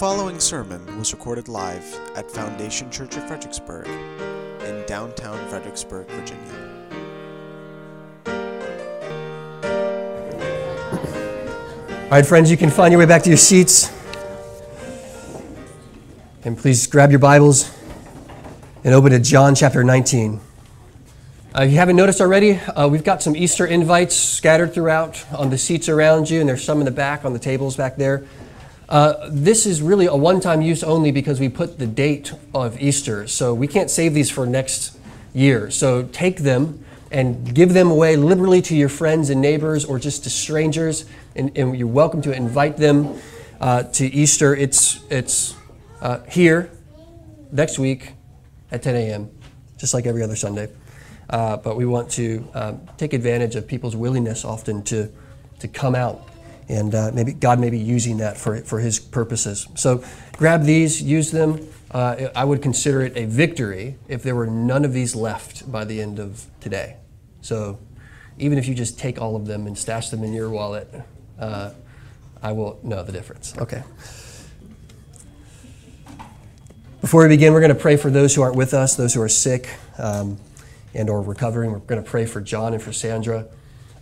following sermon was recorded live at Foundation Church of Fredericksburg in downtown Fredericksburg, Virginia. All right, friends, you can find your way back to your seats. And please grab your Bibles and open to John chapter 19. Uh, if you haven't noticed already, uh, we've got some Easter invites scattered throughout on the seats around you, and there's some in the back on the tables back there. Uh, this is really a one time use only because we put the date of Easter. So we can't save these for next year. So take them and give them away liberally to your friends and neighbors or just to strangers. And, and you're welcome to invite them uh, to Easter. It's, it's uh, here next week at 10 a.m., just like every other Sunday. Uh, but we want to um, take advantage of people's willingness often to, to come out. And uh, maybe God may be using that for, for His purposes. So grab these, use them. Uh, I would consider it a victory if there were none of these left by the end of today. So even if you just take all of them and stash them in your wallet, uh, I will know the difference. Okay. Before we begin, we're going to pray for those who aren't with us, those who are sick. Um, and or recovering. We're going to pray for John and for Sandra.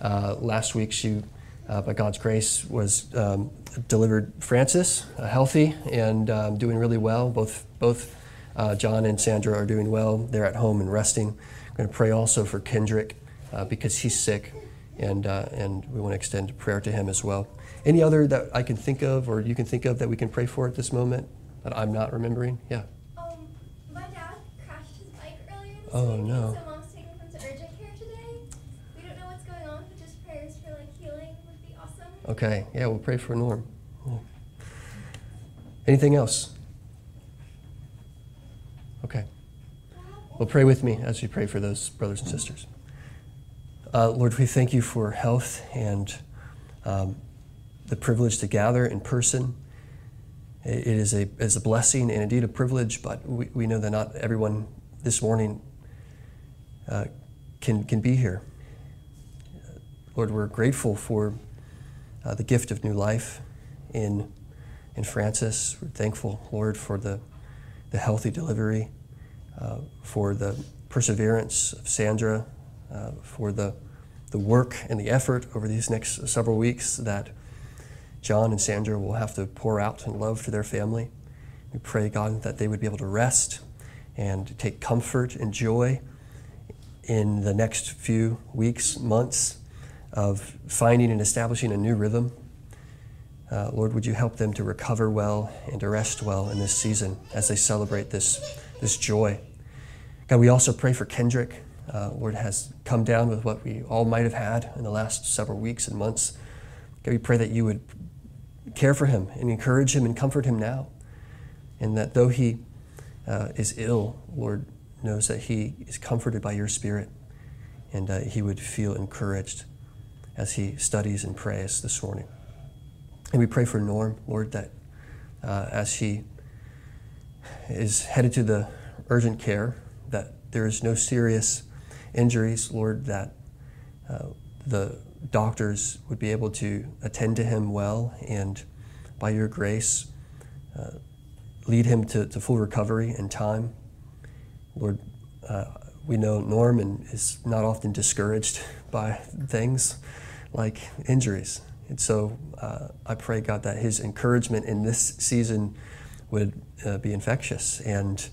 Uh, last week, she, uh, by God's grace, was um, delivered Francis, uh, healthy and um, doing really well. Both both uh, John and Sandra are doing well. They're at home and resting. We're going to pray also for Kendrick uh, because he's sick, and uh, and we want to extend prayer to him as well. Any other that I can think of, or you can think of, that we can pray for at this moment that I'm not remembering? Yeah. Um, my dad crashed his bike earlier Oh, week, no. so mom's taking him to urgent care today. We don't know what's going on, but just prayers for like healing would be awesome. Okay, yeah, we'll pray for Norm. Anything else? Okay. Well, pray with me as we pray for those brothers and sisters. Uh, Lord, we thank you for health and um, the privilege to gather in person. It it is a, is a blessing and indeed a privilege, but we, we know that not everyone this morning uh, can, can be here. Lord, we're grateful for uh, the gift of new life in, in Francis. We're thankful, Lord, for the, the healthy delivery, uh, for the perseverance of Sandra, uh, for the, the work and the effort over these next several weeks that John and Sandra will have to pour out in love to their family. We pray, God, that they would be able to rest and take comfort and joy in the next few weeks, months of finding and establishing a new rhythm. Uh, Lord, would you help them to recover well and to rest well in this season as they celebrate this, this joy? God, we also pray for Kendrick. Uh, Lord, has come down with what we all might have had in the last several weeks and months. God, we pray that you would care for him and encourage him and comfort him now. And that though he uh, is ill, Lord knows that he is comforted by your Spirit and uh, he would feel encouraged as he studies and prays this morning. And we pray for Norm, Lord, that uh, as he is headed to the urgent care, that there is no serious injuries, Lord, that uh, the doctors would be able to attend to him well and by your grace uh, lead him to, to full recovery in time. Lord, uh, we know Norman is not often discouraged by things like injuries. And so uh, I pray, God, that his encouragement in this season would uh, be infectious and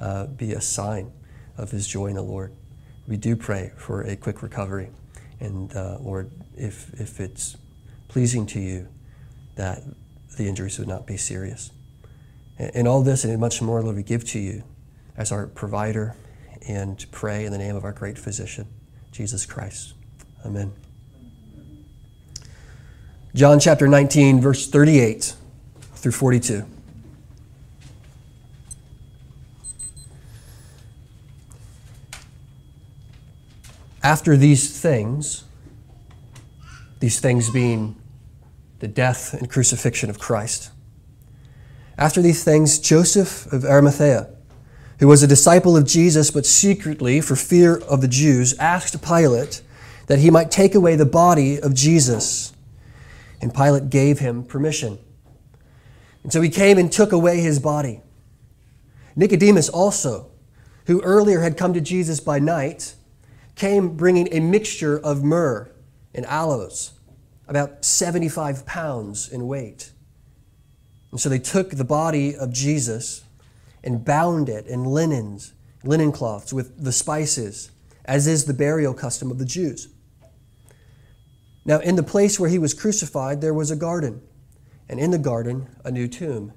uh, be a sign of his joy in the Lord. We do pray for a quick recovery. And uh, Lord, if, if it's pleasing to you, that the injuries would not be serious. And, and all this and much more, Lord, we give to you as our provider and pray in the name of our great physician, Jesus Christ. Amen. John chapter 19, verse 38 through 42. After these things, these things being the death and crucifixion of Christ, after these things, Joseph of Arimathea, who was a disciple of Jesus, but secretly, for fear of the Jews, asked Pilate that he might take away the body of Jesus. And Pilate gave him permission. And so he came and took away his body. Nicodemus also, who earlier had come to Jesus by night, came bringing a mixture of myrrh and aloes, about 75 pounds in weight. And so they took the body of Jesus and bound it in linens, linen cloths with the spices, as is the burial custom of the Jews. Now, in the place where he was crucified, there was a garden, and in the garden, a new tomb,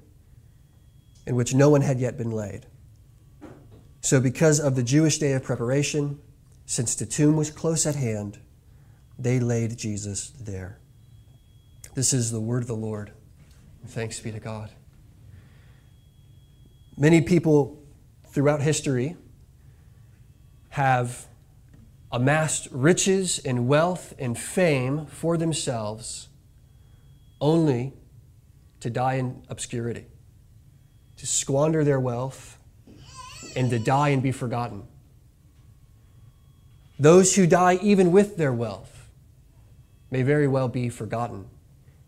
in which no one had yet been laid. So, because of the Jewish day of preparation, since the tomb was close at hand, they laid Jesus there. This is the word of the Lord. Thanks be to God. Many people throughout history have amassed riches and wealth and fame for themselves only to die in obscurity, to squander their wealth, and to die and be forgotten. Those who die even with their wealth may very well be forgotten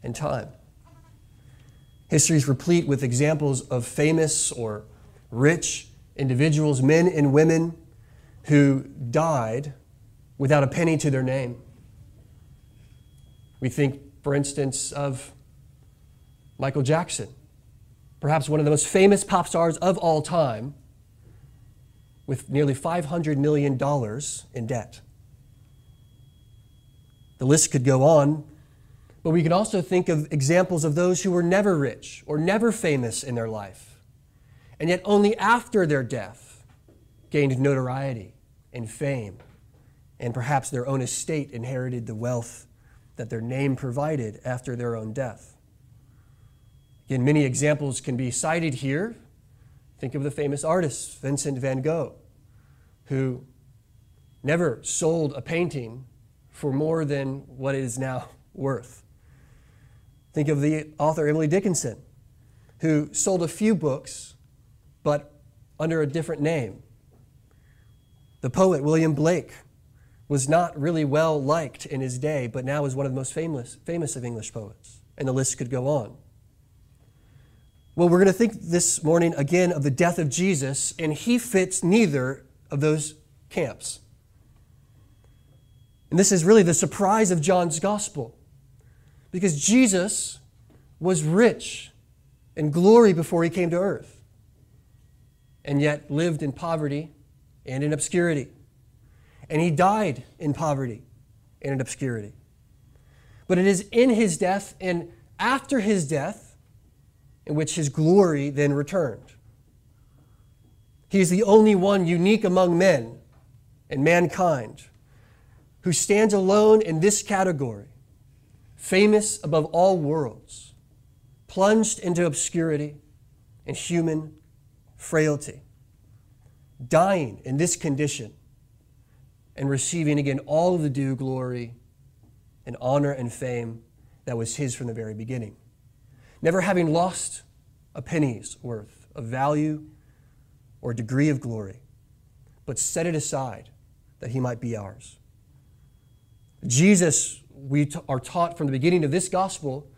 in time. History is replete with examples of famous or rich individuals, men and women, who died without a penny to their name. We think, for instance, of Michael Jackson, perhaps one of the most famous pop stars of all time, with nearly $500 million in debt. The list could go on, but we can also think of examples of those who were never rich or never famous in their life, and yet only after their death gained notoriety and fame, and perhaps their own estate inherited the wealth that their name provided after their own death. Again, many examples can be cited here Think of the famous artist, Vincent van Gogh, who never sold a painting for more than what it is now worth. Think of the author Emily Dickinson, who sold a few books, but under a different name. The poet William Blake was not really well liked in his day, but now is one of the most famous, famous of English poets. And the list could go on. Well, we're going to think this morning again of the death of Jesus, and he fits neither of those camps. And this is really the surprise of John's gospel. Because Jesus was rich in glory before he came to earth, and yet lived in poverty and in obscurity. And he died in poverty and in obscurity. But it is in his death and after his death in which his glory then returned. He is the only one unique among men and mankind who stands alone in this category, famous above all worlds, plunged into obscurity and human frailty, dying in this condition and receiving again all of the due glory and honor and fame that was his from the very beginning never having lost a penny's worth of value or degree of glory, but set it aside that he might be ours. Jesus, we are taught from the beginning of this gospel,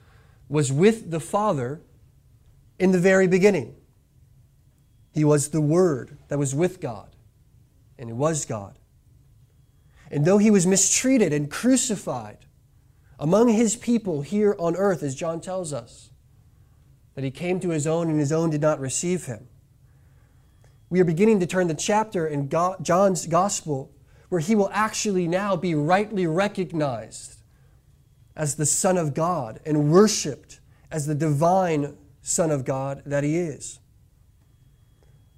was with the Father in the very beginning. He was the Word that was with God, and He was God. And though He was mistreated and crucified among His people here on earth, as John tells us, that he came to his own and his own did not receive him. We are beginning to turn the chapter in John's gospel where he will actually now be rightly recognized as the Son of God and worshiped as the divine Son of God that he is.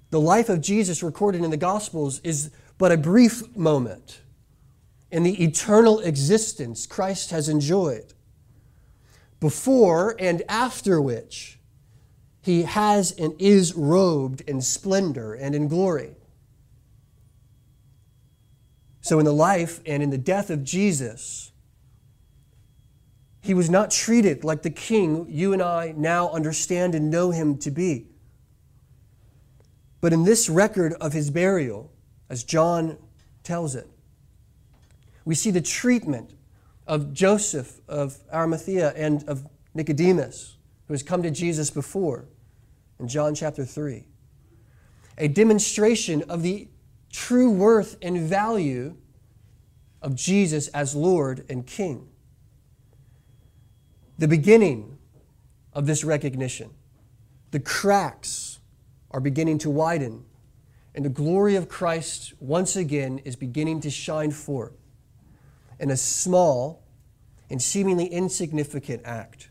The life of Jesus recorded in the Gospels is but a brief moment in the eternal existence Christ has enjoyed, before and after which he has and is robed in splendor and in glory. So, in the life and in the death of Jesus, he was not treated like the king you and I now understand and know him to be. But in this record of his burial, as John tells it, we see the treatment of Joseph of Arimathea and of Nicodemus who has come to Jesus before in John chapter 3. A demonstration of the true worth and value of Jesus as Lord and King. The beginning of this recognition. The cracks are beginning to widen, and the glory of Christ once again is beginning to shine forth in a small and seemingly insignificant act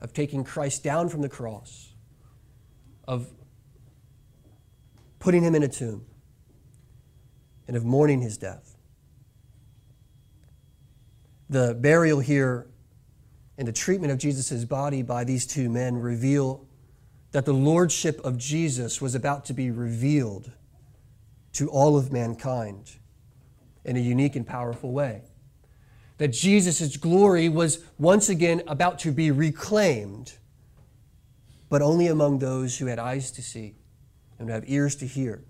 of taking Christ down from the cross, of putting him in a tomb, and of mourning his death. The burial here and the treatment of Jesus' body by these two men reveal that the lordship of Jesus was about to be revealed to all of mankind in a unique and powerful way. That Jesus' glory was once again about to be reclaimed, but only among those who had eyes to see and have ears to hear.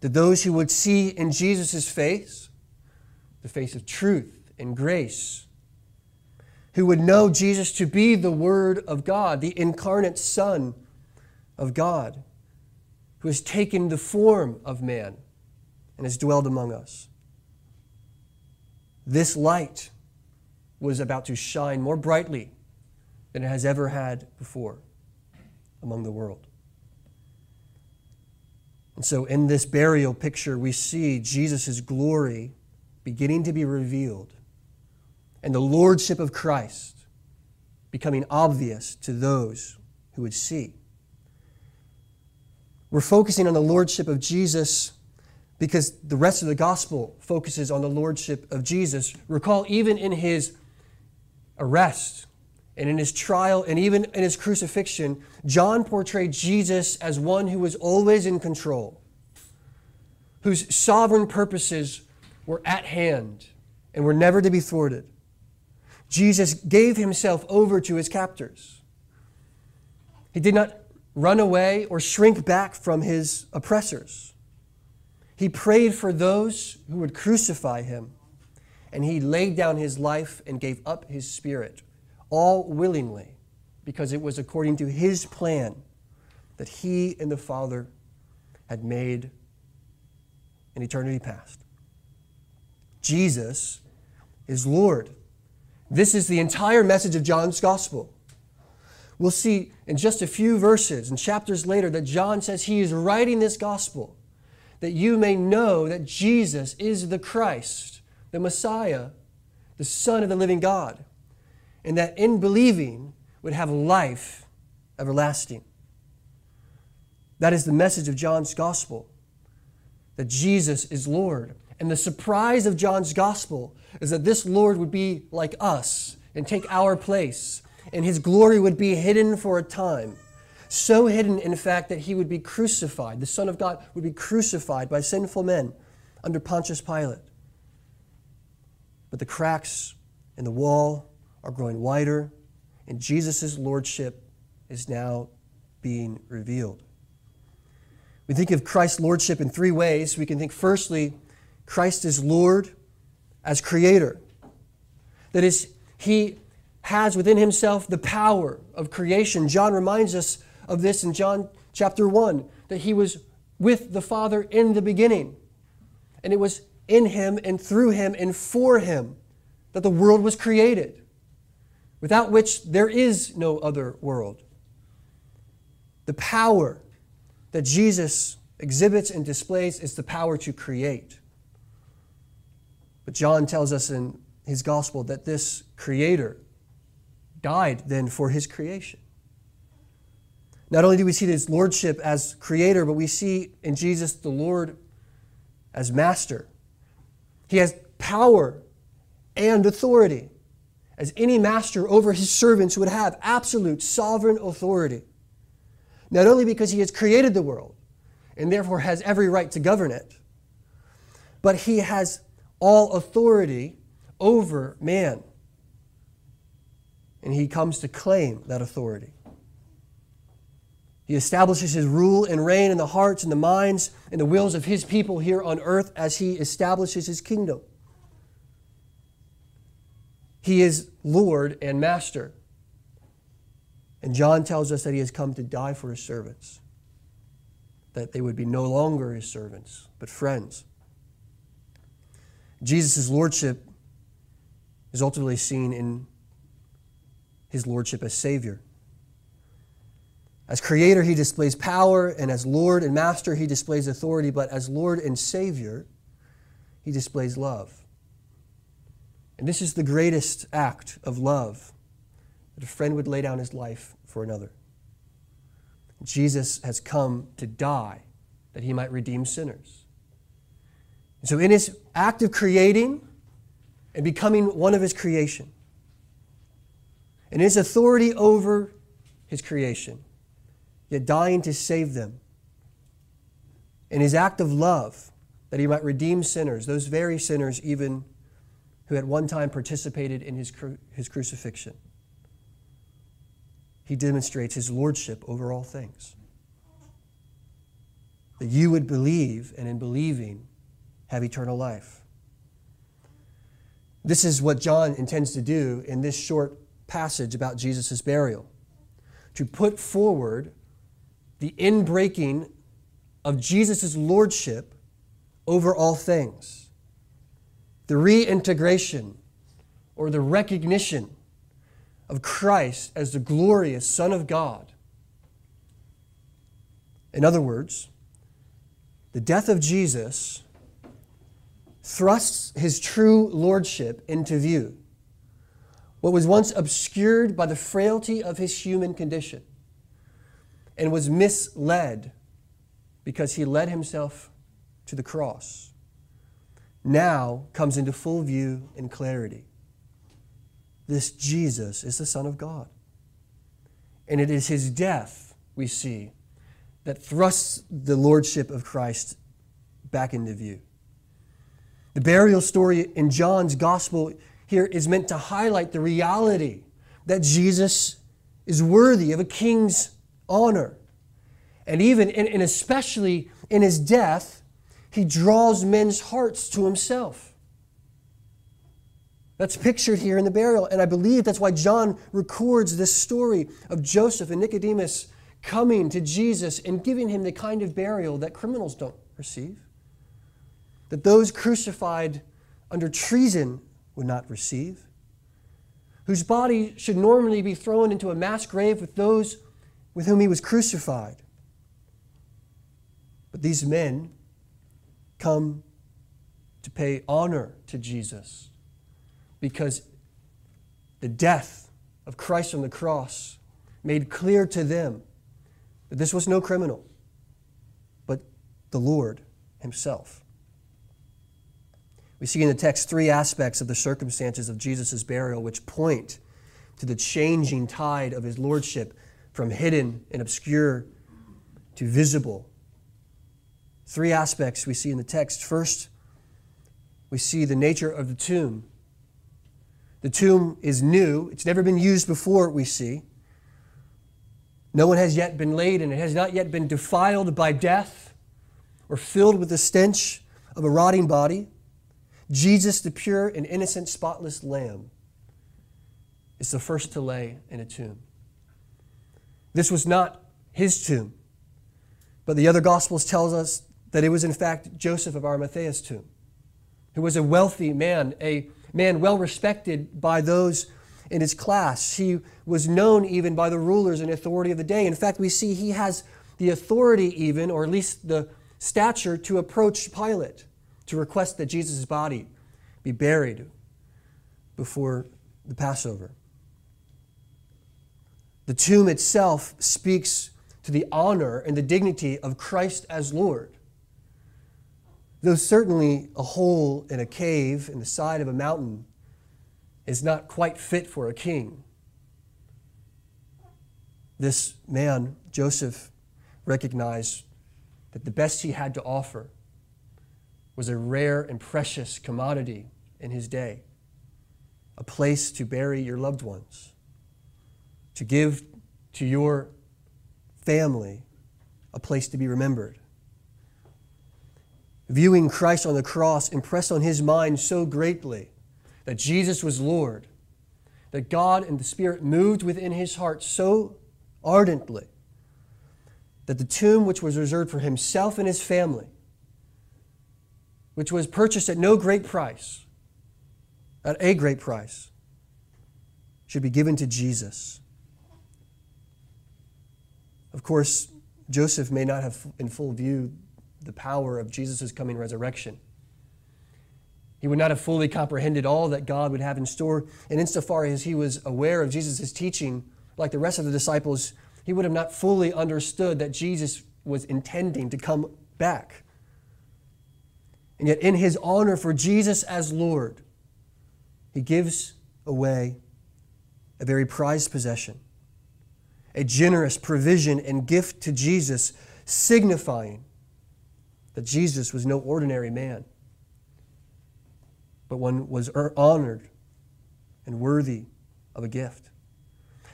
That those who would see in Jesus' face, the face of truth and grace, who would know Jesus to be the Word of God, the incarnate Son of God, who has taken the form of man and has dwelled among us. This light was about to shine more brightly than it has ever had before among the world. And so, in this burial picture, we see Jesus' glory beginning to be revealed and the lordship of Christ becoming obvious to those who would see. We're focusing on the lordship of Jesus because the rest of the gospel focuses on the lordship of Jesus. Recall, even in his arrest and in his trial and even in his crucifixion, John portrayed Jesus as one who was always in control, whose sovereign purposes were at hand and were never to be thwarted. Jesus gave himself over to his captors. He did not run away or shrink back from his oppressors. He prayed for those who would crucify him, and he laid down his life and gave up his spirit, all willingly, because it was according to his plan that he and the Father had made in eternity past. Jesus is Lord. This is the entire message of John's gospel. We'll see in just a few verses and chapters later that John says he is writing this gospel that you may know that Jesus is the Christ, the Messiah, the Son of the living God, and that in believing would have life everlasting. That is the message of John's gospel that Jesus is Lord. And the surprise of John's gospel is that this Lord would be like us and take our place, and his glory would be hidden for a time. So hidden, in fact, that he would be crucified. The Son of God would be crucified by sinful men under Pontius Pilate. But the cracks in the wall are growing wider, and Jesus' lordship is now being revealed. We think of Christ's lordship in three ways. We can think, firstly, Christ is Lord as creator. That is, he has within himself the power of creation. John reminds us of this in John chapter 1 that he was with the Father in the beginning. And it was in him and through him and for him that the world was created, without which there is no other world. The power that Jesus exhibits and displays is the power to create. But John tells us in his gospel that this creator died then for his creation. Not only do we see his lordship as creator, but we see in Jesus the Lord as master. He has power and authority, as any master over his servants would have absolute sovereign authority. Not only because he has created the world and therefore has every right to govern it, but he has all authority over man. And he comes to claim that authority. He establishes his rule and reign in the hearts and the minds and the wills of his people here on earth as he establishes his kingdom. He is Lord and Master. And John tells us that he has come to die for his servants, that they would be no longer his servants, but friends. Jesus' lordship is ultimately seen in his lordship as Savior. As Creator, he displays power, and as Lord and Master, he displays authority, but as Lord and Savior, he displays love. And this is the greatest act of love that a friend would lay down his life for another. Jesus has come to die that he might redeem sinners. So, in his act of creating and becoming one of his creation, and his authority over his creation, yet dying to save them, in his act of love, that he might redeem sinners, those very sinners, even who at one time participated in his, cru- his crucifixion. He demonstrates his lordship over all things. That you would believe, and in believing, have eternal life. This is what John intends to do in this short passage about Jesus' burial to put forward the inbreaking of Jesus' lordship over all things, the reintegration or the recognition of Christ as the glorious Son of God. In other words, the death of Jesus thrusts his true lordship into view. What was once obscured by the frailty of his human condition and was misled because he led himself to the cross, now comes into full view and clarity. This Jesus is the Son of God. And it is his death, we see, that thrusts the lordship of Christ back into view. The burial story in John's gospel here is meant to highlight the reality that Jesus is worthy of a king's honor. And even and especially in his death, he draws men's hearts to himself. That's pictured here in the burial. And I believe that's why John records this story of Joseph and Nicodemus coming to Jesus and giving him the kind of burial that criminals don't receive, that those crucified under treason would not receive, whose body should normally be thrown into a mass grave with those with whom he was crucified. But these men come to pay honor to Jesus because the death of Christ on the cross made clear to them that this was no criminal, but the Lord Himself. We see in the text three aspects of the circumstances of Jesus' burial which point to the changing tide of His Lordship from hidden and obscure to visible Three aspects we see in the text. First, we see the nature of the tomb. The tomb is new, it's never been used before, we see. No one has yet been laid in it, has not yet been defiled by death or filled with the stench of a rotting body. Jesus, the pure and innocent, spotless Lamb, is the first to lay in a tomb. This was not his tomb, but the other Gospels tells us that it was in fact Joseph of Arimathea's tomb, who was a wealthy man, a man well respected by those in his class. He was known even by the rulers and authority of the day. In fact, we see he has the authority, even, or at least the stature, to approach Pilate to request that Jesus' body be buried before the Passover. The tomb itself speaks to the honor and the dignity of Christ as Lord. Though certainly a hole in a cave in the side of a mountain is not quite fit for a king, this man, Joseph, recognized that the best he had to offer was a rare and precious commodity in his day a place to bury your loved ones, to give to your family a place to be remembered viewing Christ on the cross impressed on his mind so greatly that Jesus was Lord, that God and the Spirit moved within his heart so ardently that the tomb which was reserved for himself and his family, which was purchased at no great price, at a great price, should be given to Jesus. Of course, Joseph may not have in full view the power of Jesus' coming resurrection. He would not have fully comprehended all that God would have in store. And insofar as he was aware of Jesus' teaching, like the rest of the disciples, he would have not fully understood that Jesus was intending to come back. And yet, in his honor for Jesus as Lord, he gives away a very prized possession, a generous provision and gift to Jesus, signifying that Jesus was no ordinary man, but one was er, honored and worthy of a gift.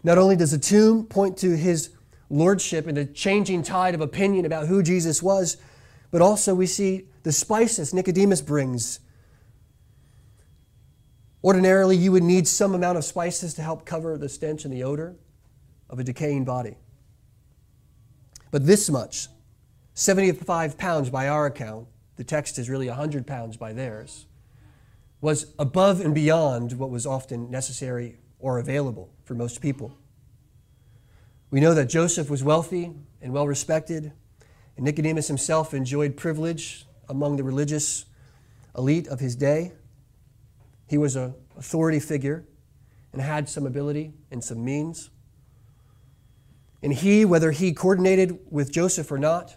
Not only does the tomb point to his lordship and the changing tide of opinion about who Jesus was, but also we see the spices Nicodemus brings. Ordinarily, you would need some amount of spices to help cover the stench and the odor of a decaying body. But this much, 75 pounds by our account, the text is really 100 pounds by theirs, was above and beyond what was often necessary or available for most people. We know that Joseph was wealthy and well respected, and Nicodemus himself enjoyed privilege among the religious elite of his day. He was an authority figure and had some ability and some means. And he, whether he coordinated with Joseph or not,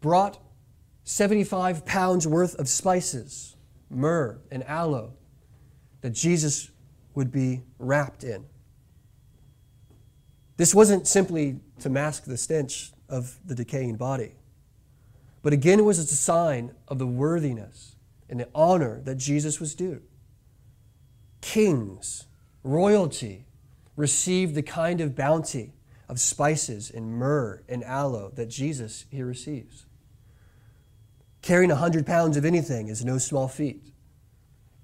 brought 75 pounds worth of spices myrrh, and aloe that Jesus would be wrapped in. This wasn't simply to mask the stench of the decaying body, but again, it was a sign of the worthiness and the honor that Jesus was due. Kings, royalty, received the kind of bounty of spices and myrrh and aloe that Jesus here receives. Carrying a hundred pounds of anything is no small feat.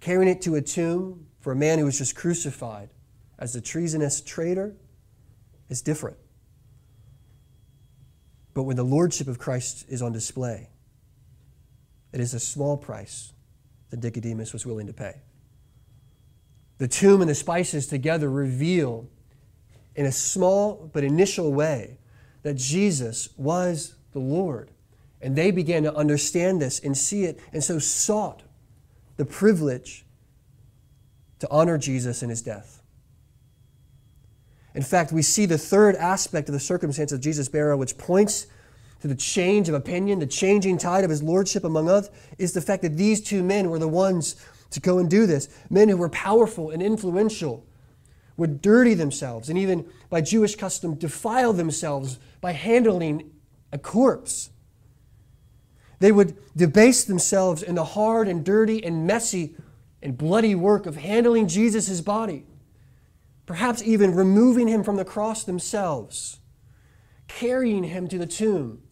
Carrying it to a tomb for a man who was just crucified as a treasonous traitor is different. But when the lordship of Christ is on display, it is a small price that Nicodemus was willing to pay. The tomb and the spices together reveal, in a small but initial way, that Jesus was the Lord. And they began to understand this and see it, and so sought the privilege to honor Jesus in his death. In fact, we see the third aspect of the circumstance of Jesus' burial, which points to the change of opinion, the changing tide of his lordship among us, is the fact that these two men were the ones to go and do this. Men who were powerful and influential would dirty themselves and even by Jewish custom defile themselves by handling a corpse. They would debase themselves in the hard and dirty and messy and bloody work of handling Jesus' body, perhaps even removing him from the cross themselves, carrying him to the tomb,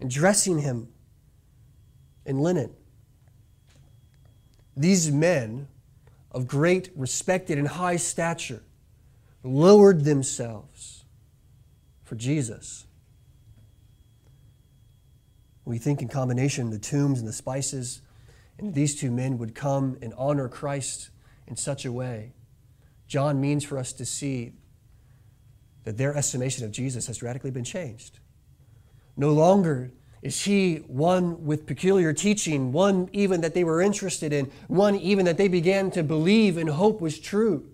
and dressing him in linen. These men of great, respected, and high stature lowered themselves for Jesus. We think in combination the tombs and the spices, and these two men would come and honor Christ in such a way. John means for us to see that their estimation of Jesus has radically been changed. No longer is he one with peculiar teaching, one even that they were interested in, one even that they began to believe and hope was true.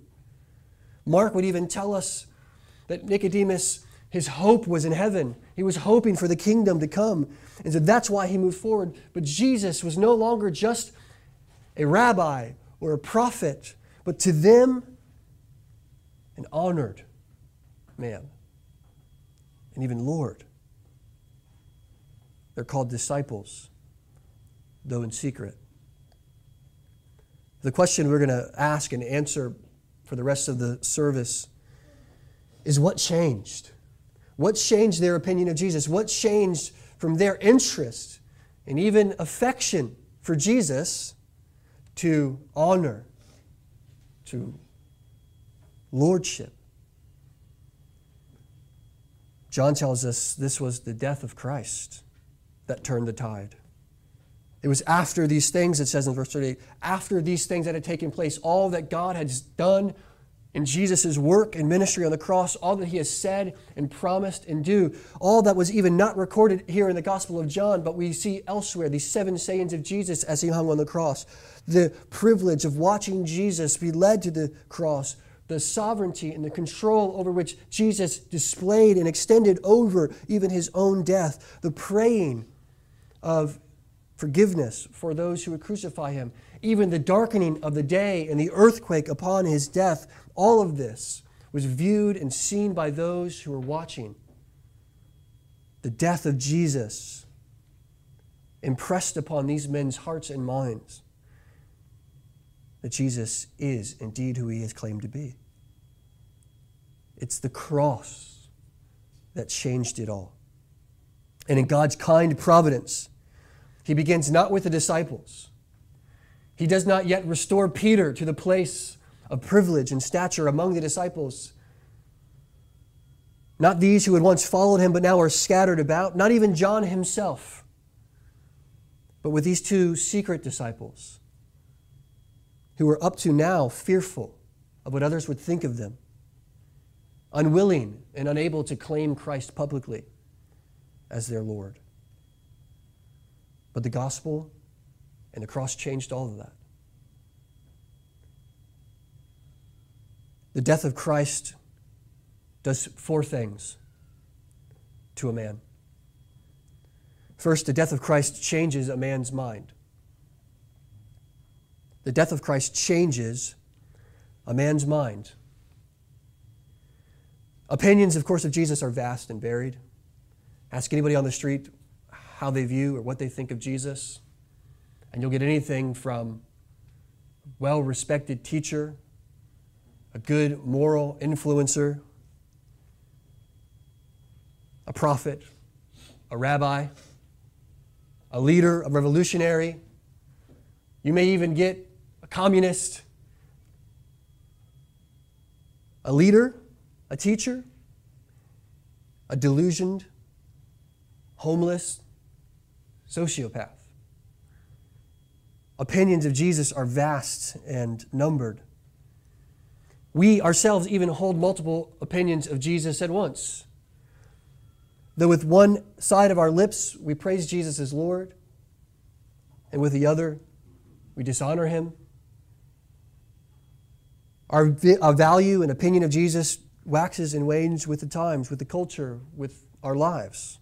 Mark would even tell us that Nicodemus, his hope was in heaven. He was hoping for the kingdom to come. And so that's why he moved forward. But Jesus was no longer just a rabbi or a prophet, but to them, an honored man and even Lord. They're called disciples, though in secret. The question we're going to ask and answer for the rest of the service is what changed? What changed their opinion of Jesus? What changed from their interest and even affection for Jesus to honor, to lordship. John tells us this was the death of Christ that turned the tide. It was after these things, it says in verse 38, after these things that had taken place, all that God had done in Jesus' work and ministry on the cross, all that he has said and promised and do, all that was even not recorded here in the Gospel of John, but we see elsewhere, these seven sayings of Jesus as he hung on the cross, the privilege of watching Jesus be led to the cross, the sovereignty and the control over which Jesus displayed and extended over even his own death, the praying of forgiveness for those who would crucify him, even the darkening of the day and the earthquake upon his death all of this was viewed and seen by those who were watching. The death of Jesus impressed upon these men's hearts and minds that Jesus is indeed who he has claimed to be. It's the cross that changed it all. And in God's kind providence, he begins not with the disciples. He does not yet restore Peter to the place of privilege and stature among the disciples. Not these who had once followed him but now are scattered about, not even John himself, but with these two secret disciples who were up to now fearful of what others would think of them, unwilling and unable to claim Christ publicly as their Lord. But the gospel and the cross changed all of that. The death of Christ does four things to a man. First, the death of Christ changes a man's mind. The death of Christ changes a man's mind. Opinions, of course, of Jesus are vast and varied. Ask anybody on the street how they view or what they think of Jesus, and you'll get anything from a well respected teacher a good moral influencer, a prophet, a rabbi, a leader, a revolutionary. You may even get a communist, a leader, a teacher, a delusioned, homeless, sociopath. Opinions of Jesus are vast and numbered. We ourselves even hold multiple opinions of Jesus at once. Though with one side of our lips we praise Jesus as Lord, and with the other we dishonor him. Our, our value and opinion of Jesus waxes and wanes with the times, with the culture, with our lives.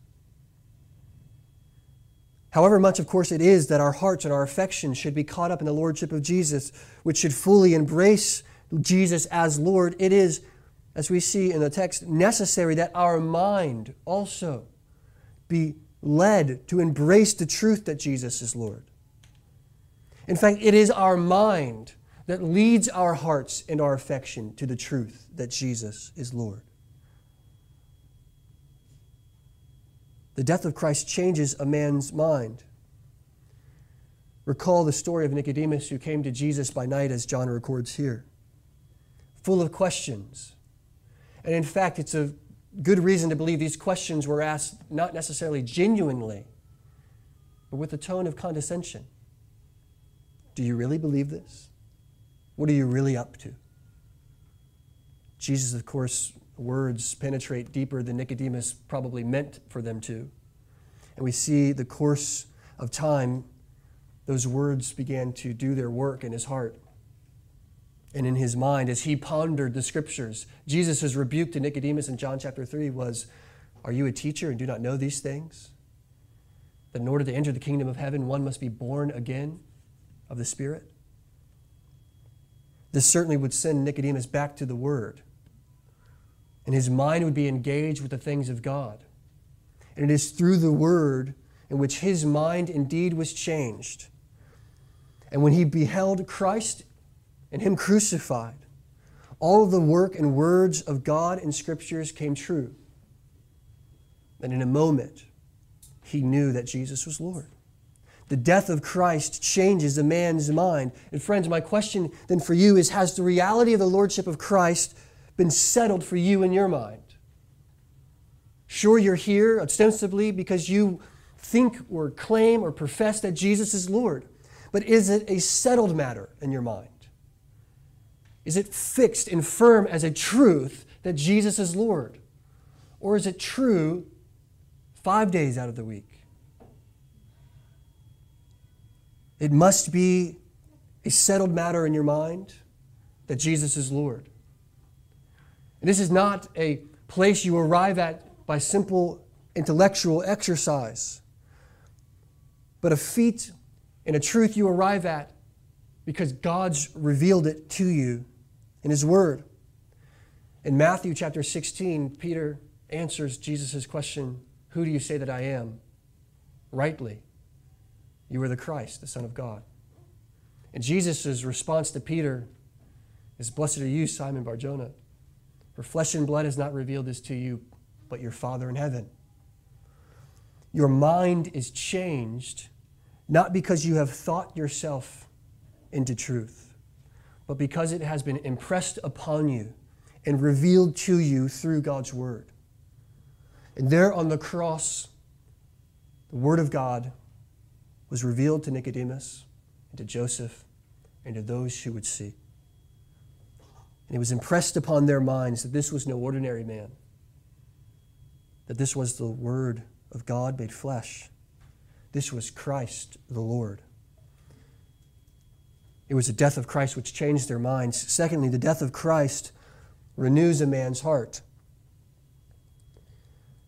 However much, of course, it is that our hearts and our affections should be caught up in the Lordship of Jesus, which should fully embrace Jesus as Lord, it is, as we see in the text, necessary that our mind also be led to embrace the truth that Jesus is Lord. In fact, it is our mind that leads our hearts and our affection to the truth that Jesus is Lord. The death of Christ changes a man's mind. Recall the story of Nicodemus who came to Jesus by night, as John records here full of questions. And in fact, it's a good reason to believe these questions were asked not necessarily genuinely, but with a tone of condescension. Do you really believe this? What are you really up to? Jesus, of course, words penetrate deeper than Nicodemus probably meant for them to. And we see the course of time, those words began to do their work in his heart and in his mind as he pondered the scriptures. Jesus' rebuke to Nicodemus in John chapter 3 was, Are you a teacher and do not know these things? That in order to enter the kingdom of heaven, one must be born again of the Spirit? This certainly would send Nicodemus back to the Word, and his mind would be engaged with the things of God. And it is through the Word in which his mind indeed was changed. And when he beheld Christ and Him crucified, all of the work and words of God in Scriptures came true. And in a moment, he knew that Jesus was Lord. The death of Christ changes a man's mind. And friends, my question then for you is Has the reality of the Lordship of Christ been settled for you in your mind? Sure, you're here ostensibly because you think or claim or profess that Jesus is Lord, but is it a settled matter in your mind? Is it fixed and firm as a truth that Jesus is Lord? Or is it true five days out of the week? It must be a settled matter in your mind that Jesus is Lord. And this is not a place you arrive at by simple intellectual exercise, but a feat and a truth you arrive at because God's revealed it to you in His Word. In Matthew chapter 16, Peter answers Jesus' question, Who do you say that I am? Rightly. You are the Christ, the Son of God. And Jesus' response to Peter is Blessed are you, Simon Barjona, for flesh and blood has not revealed this to you, but your Father in heaven. Your mind is changed not because you have thought yourself into truth, but because it has been impressed upon you and revealed to you through God's Word. And there on the cross, the Word of God was revealed to Nicodemus and to Joseph and to those who would see. And it was impressed upon their minds that this was no ordinary man, that this was the Word of God made flesh. This was Christ the Lord. It was the death of Christ which changed their minds. Secondly, the death of Christ renews a man's heart.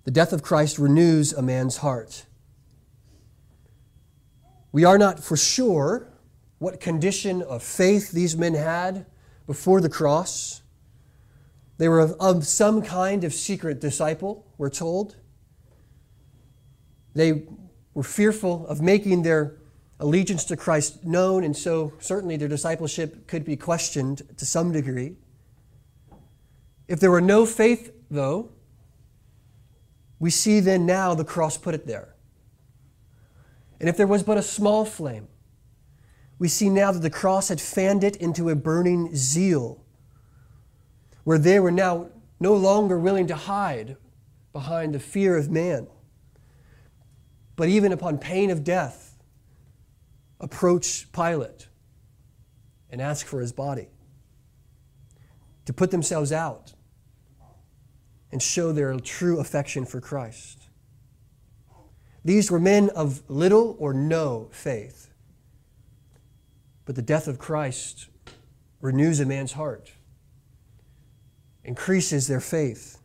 The death of Christ renews a man's heart. We are not for sure what condition of faith these men had before the cross. They were of, of some kind of secret disciple, we're told. They were fearful of making their allegiance to Christ known, and so certainly their discipleship could be questioned to some degree. If there were no faith, though, we see then now the cross put it there. And if there was but a small flame, we see now that the cross had fanned it into a burning zeal, where they were now no longer willing to hide behind the fear of man, but even upon pain of death, approach Pilate and ask for his body, to put themselves out and show their true affection for Christ. These were men of little or no faith. But the death of Christ renews a man's heart, increases their faith.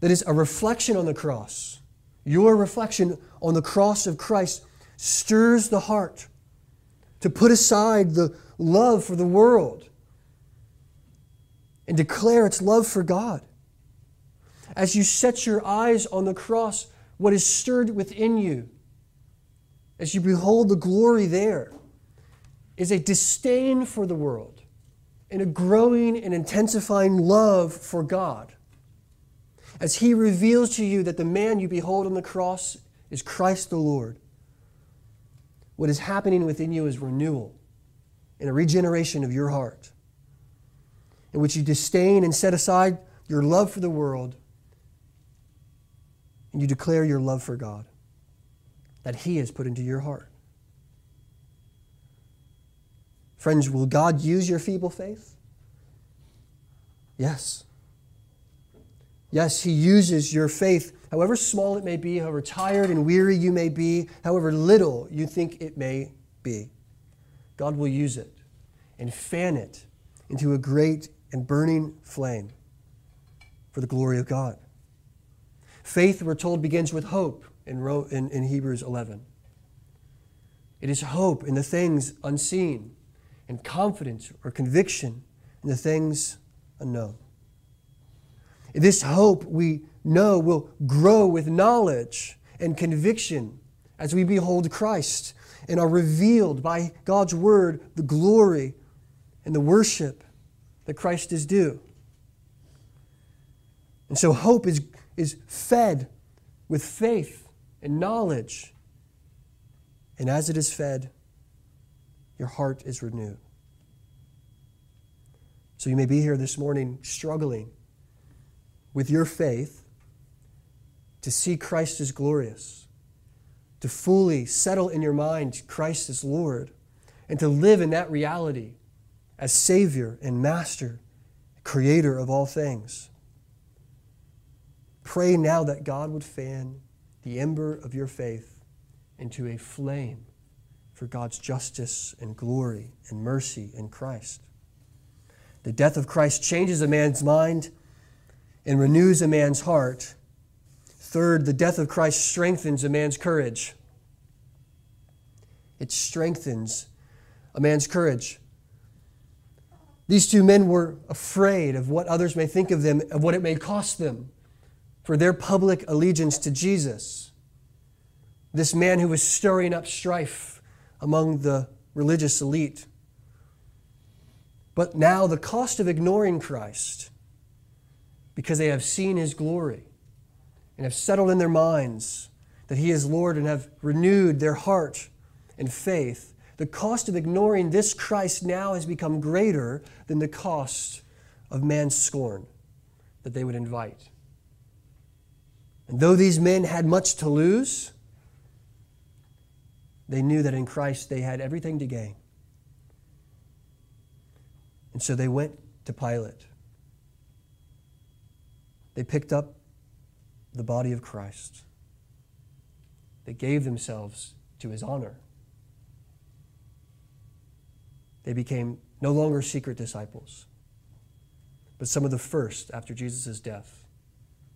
That is a reflection on the cross. Your reflection on the cross of Christ stirs the heart to put aside the love for the world and declare its love for God. As you set your eyes on the cross, what is stirred within you as you behold the glory there is a disdain for the world and a growing and intensifying love for God. As He reveals to you that the man you behold on the cross is Christ the Lord, what is happening within you is renewal and a regeneration of your heart, in which you disdain and set aside your love for the world and you declare your love for God that He has put into your heart. Friends, will God use your feeble faith? Yes. Yes, He uses your faith, however small it may be, however tired and weary you may be, however little you think it may be. God will use it and fan it into a great and burning flame for the glory of God. Faith, we're told, begins with hope in, in, in Hebrews 11. It is hope in the things unseen and confidence or conviction in the things unknown. This hope we know will grow with knowledge and conviction as we behold Christ and are revealed by God's word the glory and the worship that Christ is due. And so hope is is fed with faith and knowledge. And as it is fed, your heart is renewed. So you may be here this morning struggling with your faith to see Christ as glorious, to fully settle in your mind Christ as Lord, and to live in that reality as Savior and Master, Creator of all things. Pray now that God would fan the ember of your faith into a flame for God's justice and glory and mercy in Christ. The death of Christ changes a man's mind and renews a man's heart. Third, the death of Christ strengthens a man's courage. It strengthens a man's courage. These two men were afraid of what others may think of them, of what it may cost them for their public allegiance to Jesus. This man who was stirring up strife among the religious elite. But now, the cost of ignoring Christ, because they have seen his glory and have settled in their minds that he is Lord and have renewed their heart and faith, the cost of ignoring this Christ now has become greater than the cost of man's scorn that they would invite. And though these men had much to lose, they knew that in Christ they had everything to gain. And so they went to Pilate. They picked up the body of Christ. They gave themselves to his honor. They became no longer secret disciples, but some of the first after Jesus' death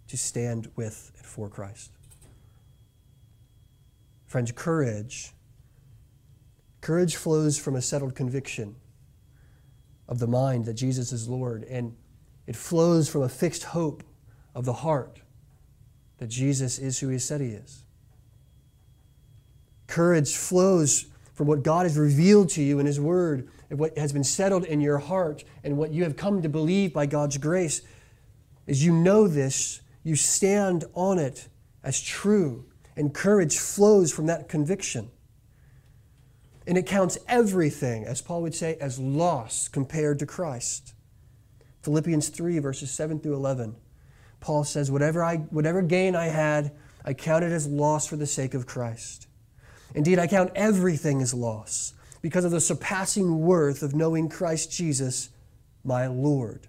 to stand with and for Christ. Friends, courage. Courage flows from a settled conviction of the mind that Jesus is Lord, and it flows from a fixed hope of the heart that Jesus is who he said he is. Courage flows from what God has revealed to you in his word and what has been settled in your heart and what you have come to believe by God's grace. As you know this, you stand on it as true, and courage flows from that conviction. And it counts everything, as Paul would say, as loss compared to Christ. Philippians 3, verses 7 through 11. Paul says, Whatever, I, whatever gain I had, I counted as loss for the sake of Christ. Indeed, I count everything as loss because of the surpassing worth of knowing Christ Jesus, my Lord.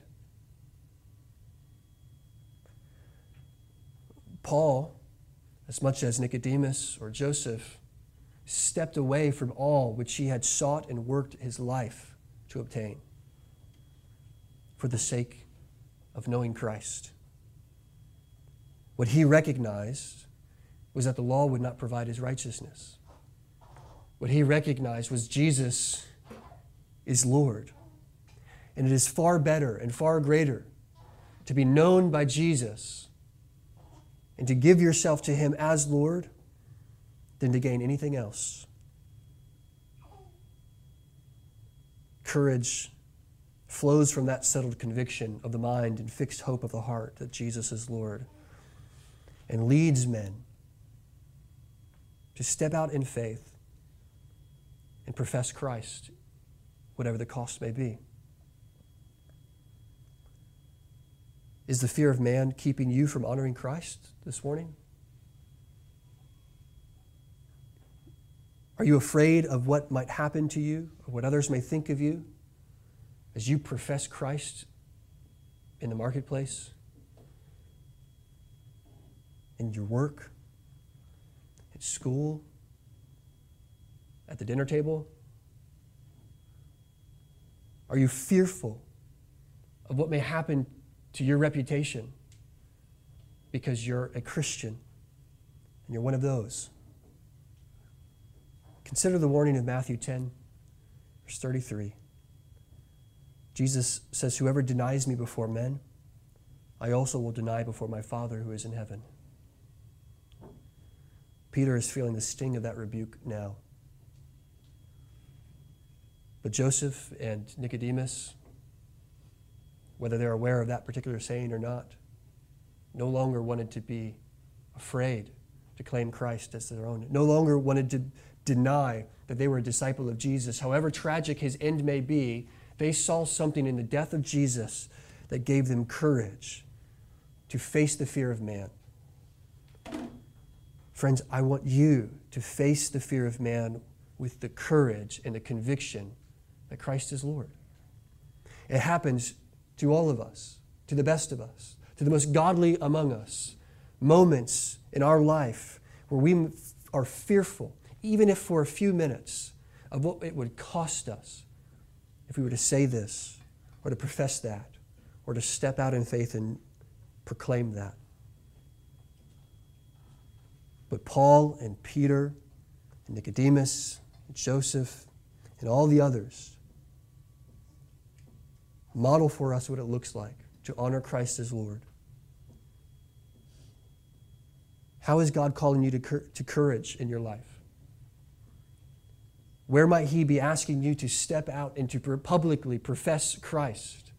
Paul, as much as Nicodemus or Joseph, stepped away from all which he had sought and worked his life to obtain for the sake of knowing Christ. What he recognized was that the law would not provide his righteousness. What he recognized was Jesus is Lord. And it is far better and far greater to be known by Jesus and to give yourself to him as Lord than to gain anything else. Courage flows from that settled conviction of the mind and fixed hope of the heart that Jesus is Lord and leads men to step out in faith and profess Christ, whatever the cost may be. Is the fear of man keeping you from honoring Christ this morning? Are you afraid of what might happen to you or what others may think of you as you profess Christ in the marketplace, in your work, at school, at the dinner table? Are you fearful of what may happen to your reputation because you're a Christian and you're one of those? Consider the warning of Matthew 10, verse 33. Jesus says, Whoever denies me before men, I also will deny before my Father who is in heaven. Peter is feeling the sting of that rebuke now. But Joseph and Nicodemus, whether they're aware of that particular saying or not, no longer wanted to be afraid to claim Christ as their own, no longer wanted to deny that they were a disciple of Jesus. However tragic his end may be, they saw something in the death of Jesus that gave them courage to face the fear of man. Friends, I want you to face the fear of man with the courage and the conviction that Christ is Lord. It happens to all of us, to the best of us, to the most godly among us. Moments in our life where we are fearful, even if for a few minutes, of what it would cost us if we were to say this or to profess that or to step out in faith and proclaim that. But Paul and Peter and Nicodemus and Joseph and all the others model for us what it looks like to honor Christ as Lord. How is God calling you to, to courage in your life? Where might He be asking you to step out and to publicly profess Christ?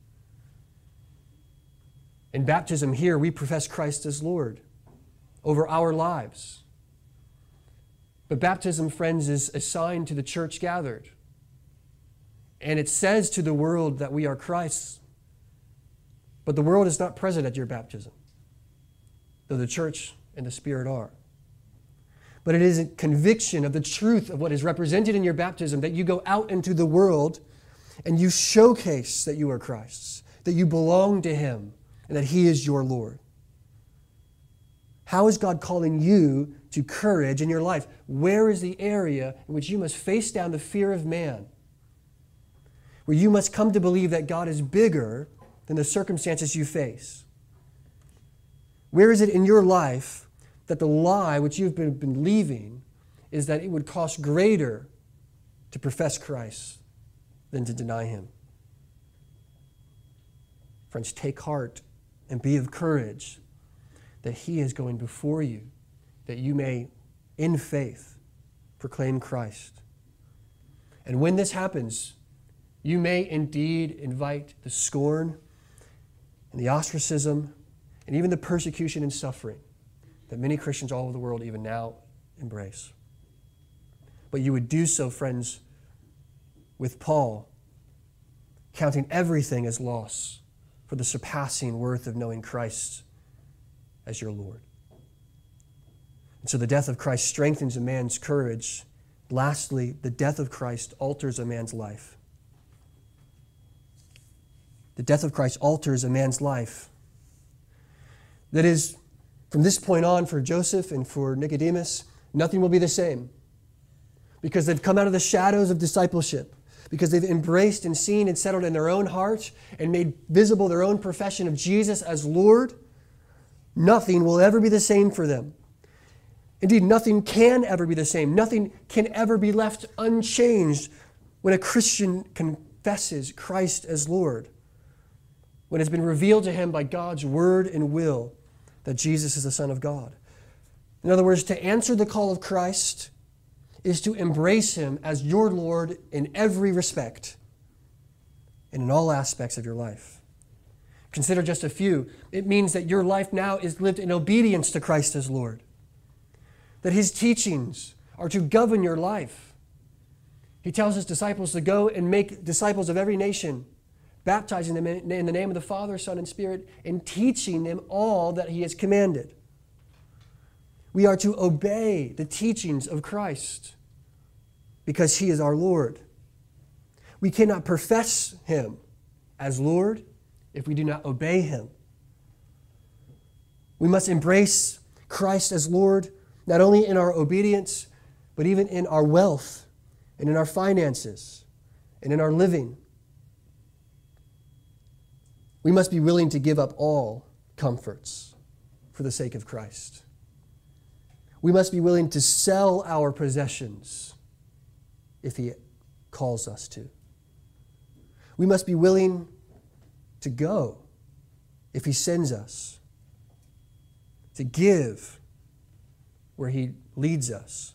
In baptism, here we profess Christ as Lord over our lives. But baptism, friends, is a sign to the church gathered. And it says to the world that we are Christ's. But the world is not present at your baptism, though the church and the Spirit are. But it is a conviction of the truth of what is represented in your baptism that you go out into the world and you showcase that you are Christ's, that you belong to Him, and that He is your Lord. How is God calling you to courage in your life? Where is the area in which you must face down the fear of man? Where you must come to believe that God is bigger than the circumstances you face? Where is it in your life that the lie which you've been believing is that it would cost greater to profess Christ than to deny him? Friends, take heart and be of courage that he is going before you, that you may, in faith, proclaim Christ. And when this happens, you may indeed invite the scorn and the ostracism and even the persecution and suffering that many Christians all over the world even now embrace. But you would do so, friends, with Paul, counting everything as loss for the surpassing worth of knowing Christ as your Lord. And so the death of Christ strengthens a man's courage. Lastly, the death of Christ alters a man's life. The death of Christ alters a man's life. That is, from this point on, for Joseph and for Nicodemus, nothing will be the same. Because they've come out of the shadows of discipleship, because they've embraced and seen and settled in their own heart and made visible their own profession of Jesus as Lord, nothing will ever be the same for them. Indeed, nothing can ever be the same. Nothing can ever be left unchanged when a Christian confesses Christ as Lord, when it's been revealed to him by God's word and will that Jesus is the Son of God. In other words, to answer the call of Christ is to embrace Him as your Lord in every respect and in all aspects of your life. Consider just a few. It means that your life now is lived in obedience to Christ as Lord, that His teachings are to govern your life. He tells His disciples to go and make disciples of every nation baptizing them in the name of the Father, Son, and Spirit, and teaching them all that He has commanded. We are to obey the teachings of Christ because He is our Lord. We cannot profess Him as Lord if we do not obey Him. We must embrace Christ as Lord not only in our obedience, but even in our wealth and in our finances and in our living. We must be willing to give up all comforts for the sake of Christ. We must be willing to sell our possessions if He calls us to. We must be willing to go if He sends us, to give where He leads us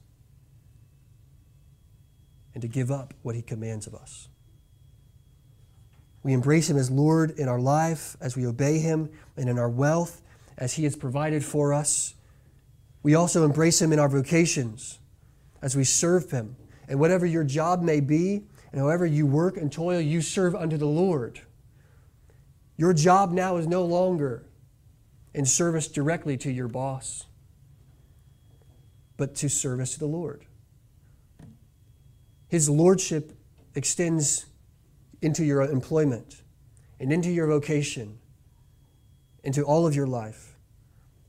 and to give up what He commands of us. We embrace Him as Lord in our life as we obey Him and in our wealth as He has provided for us. We also embrace Him in our vocations as we serve Him. And whatever your job may be, and however you work and toil, you serve unto the Lord. Your job now is no longer in service directly to your boss, but to service to the Lord. His lordship extends into your employment and into your vocation, into all of your life,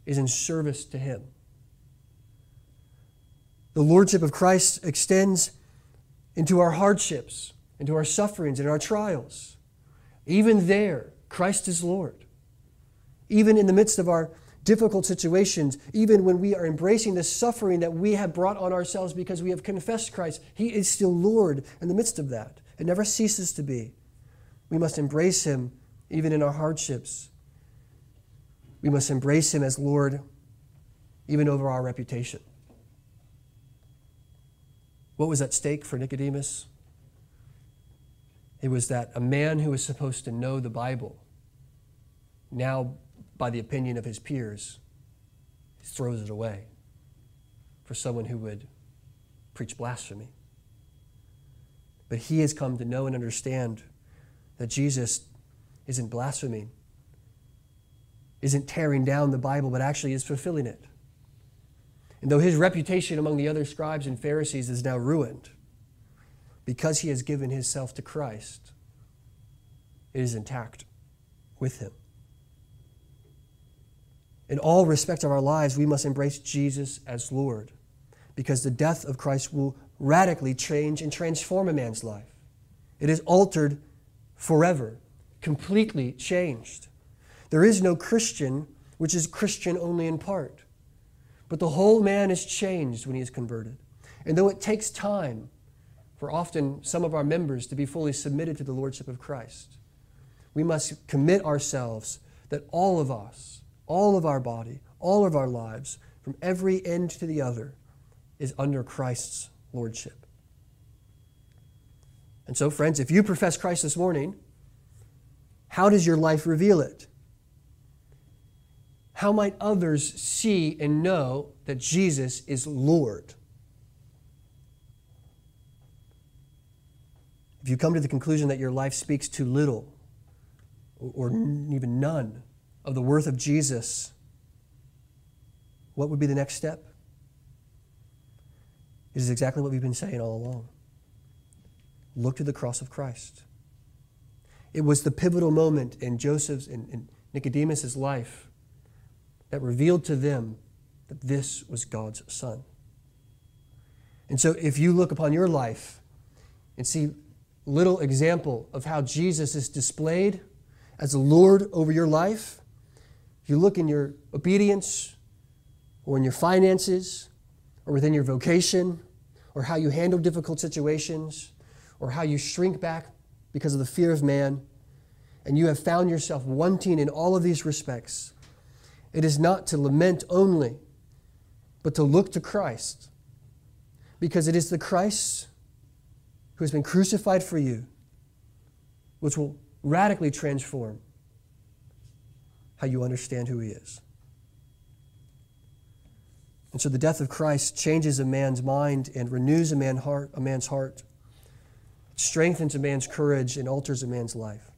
is in service to Him. The lordship of Christ extends into our hardships, into our sufferings, and our trials. Even there, Christ is Lord. Even in the midst of our difficult situations, even when we are embracing the suffering that we have brought on ourselves because we have confessed Christ, He is still Lord in the midst of that. It never ceases to be. We must embrace Him even in our hardships. We must embrace Him as Lord even over our reputation. What was at stake for Nicodemus? It was that a man who was supposed to know the Bible, now, by the opinion of his peers, throws it away for someone who would preach blasphemy. But he has come to know and understand that Jesus isn't blaspheming, isn't tearing down the Bible, but actually is fulfilling it. And though his reputation among the other scribes and Pharisees is now ruined, because he has given himself to Christ, it is intact with him. In all respects of our lives, we must embrace Jesus as Lord because the death of Christ will radically change and transform a man's life. It is altered forever, completely changed. There is no Christian which is Christian only in part, but the whole man is changed when he is converted. And though it takes time, for often some of our members to be fully submitted to the Lordship of Christ. We must commit ourselves that all of us, all of our body, all of our lives, from every end to the other, is under Christ's Lordship. And so, friends, if you profess Christ this morning, how does your life reveal it? How might others see and know that Jesus is Lord? If you come to the conclusion that your life speaks too little or even none of the worth of Jesus, what would be the next step? It is exactly what we've been saying all along. Look to the cross of Christ. It was the pivotal moment in Joseph's and Nicodemus' life that revealed to them that this was God's Son. And so if you look upon your life and see little example of how Jesus is displayed as the Lord over your life, if you look in your obedience or in your finances or within your vocation or how you handle difficult situations or how you shrink back because of the fear of man, and you have found yourself wanting in all of these respects, it is not to lament only, but to look to Christ. Because it is the Christ who has been crucified for you, which will radically transform how you understand who he is. And so the death of Christ changes a man's mind and renews a, man heart, a man's heart, strengthens a man's courage, and alters a man's life.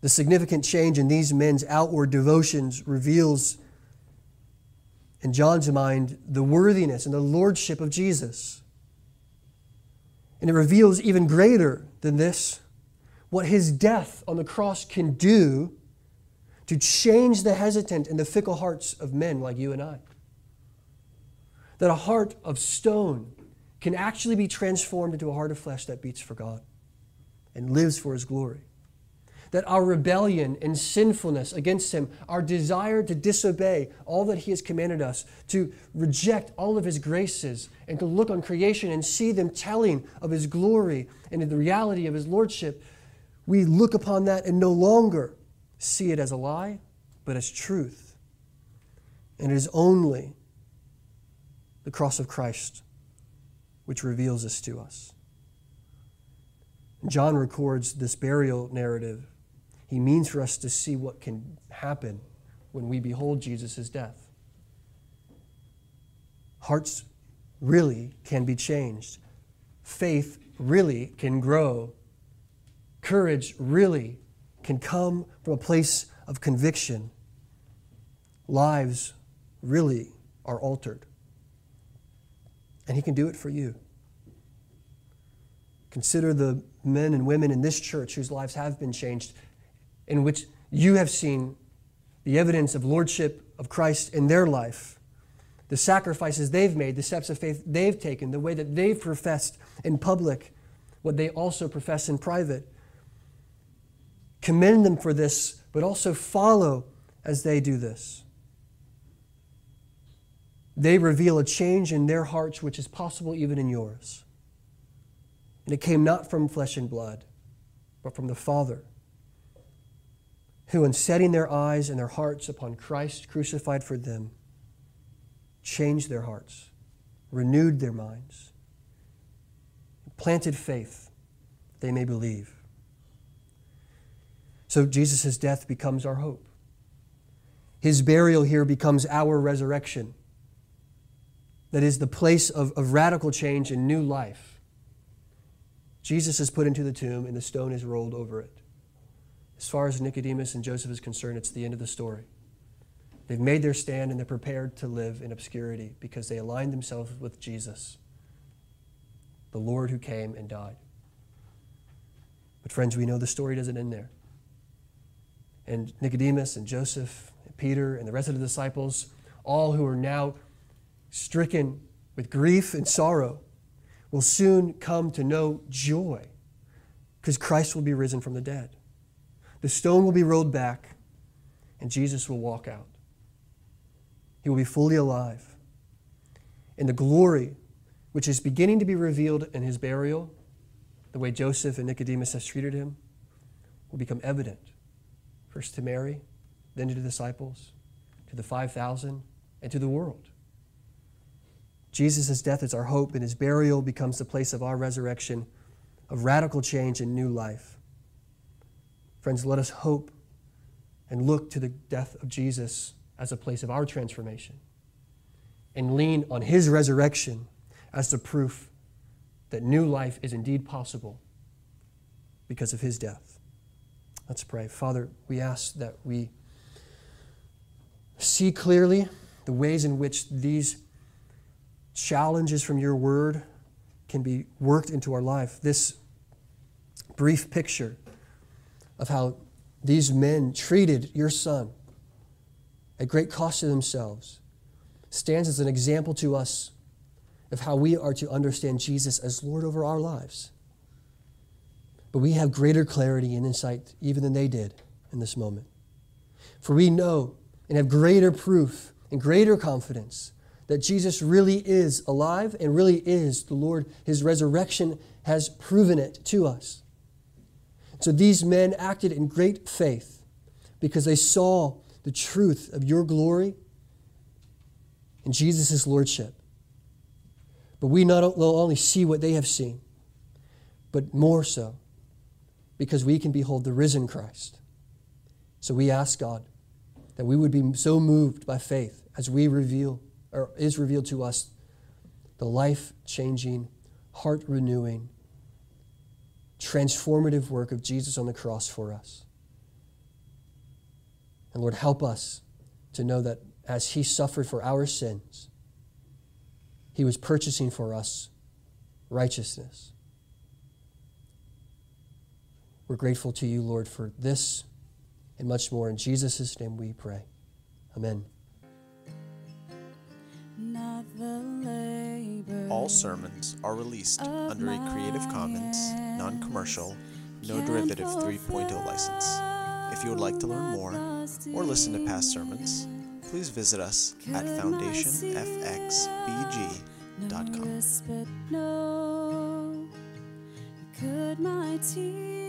The significant change in these men's outward devotions reveals, in John's mind, the worthiness and the lordship of Jesus. And it reveals even greater than this what his death on the cross can do to change the hesitant and the fickle hearts of men like you and I. That a heart of stone can actually be transformed into a heart of flesh that beats for God and lives for his glory that our rebellion and sinfulness against Him, our desire to disobey all that He has commanded us, to reject all of His graces, and to look on creation and see them telling of His glory and the reality of His Lordship, we look upon that and no longer see it as a lie, but as truth. And it is only the cross of Christ which reveals this to us. John records this burial narrative. He means for us to see what can happen when we behold Jesus' death. Hearts really can be changed. Faith really can grow. Courage really can come from a place of conviction. Lives really are altered. And He can do it for you. Consider the men and women in this church whose lives have been changed, in which you have seen the evidence of lordship of Christ in their life, the sacrifices they've made, the steps of faith they've taken, the way that they've professed in public, what they also profess in private. Commend them for this, but also follow as they do this. They reveal a change in their hearts which is possible even in yours. And it came not from flesh and blood, but from the Father, who, in setting their eyes and their hearts upon Christ crucified for them, changed their hearts, renewed their minds, planted faith they may believe. So Jesus' death becomes our hope. His burial here becomes our resurrection. That is the place of, of radical change and new life. Jesus is put into the tomb and the stone is rolled over it. As far as Nicodemus and Joseph is concerned, it's the end of the story. They've made their stand and they're prepared to live in obscurity because they aligned themselves with Jesus, the Lord who came and died. But, friends, we know the story doesn't end there. And Nicodemus and Joseph and Peter and the rest of the disciples, all who are now stricken with grief and sorrow, will soon come to know joy because Christ will be risen from the dead. The stone will be rolled back, and Jesus will walk out. He will be fully alive. And the glory which is beginning to be revealed in his burial, the way Joseph and Nicodemus has treated him, will become evident. First to Mary, then to the disciples, to the 5,000, and to the world. Jesus' death is our hope, and his burial becomes the place of our resurrection, of radical change and new life. Friends, let us hope and look to the death of Jesus as a place of our transformation and lean on his resurrection as the proof that new life is indeed possible because of his death. Let's pray. Father, we ask that we see clearly the ways in which these challenges from your word can be worked into our life. This brief picture of how these men treated your son at great cost to themselves stands as an example to us of how we are to understand Jesus as Lord over our lives. But we have greater clarity and insight even than they did in this moment. For we know and have greater proof and greater confidence that Jesus really is alive and really is the Lord. His resurrection has proven it to us. So these men acted in great faith because they saw the truth of your glory and Jesus' lordship. But we not only see what they have seen, but more so because we can behold the risen Christ. So we ask God that we would be so moved by faith as we reveal or is revealed to us the life changing, heart renewing, transformative work of Jesus on the cross for us. And Lord, help us to know that as He suffered for our sins, He was purchasing for us righteousness. We're grateful to you, Lord, for this and much more. In Jesus' name we pray. Amen. All sermons are released under a Creative Commons, non commercial, no derivative 3.0 license. If you would like to learn more or listen to past sermons, please visit us at foundationfxbg.com.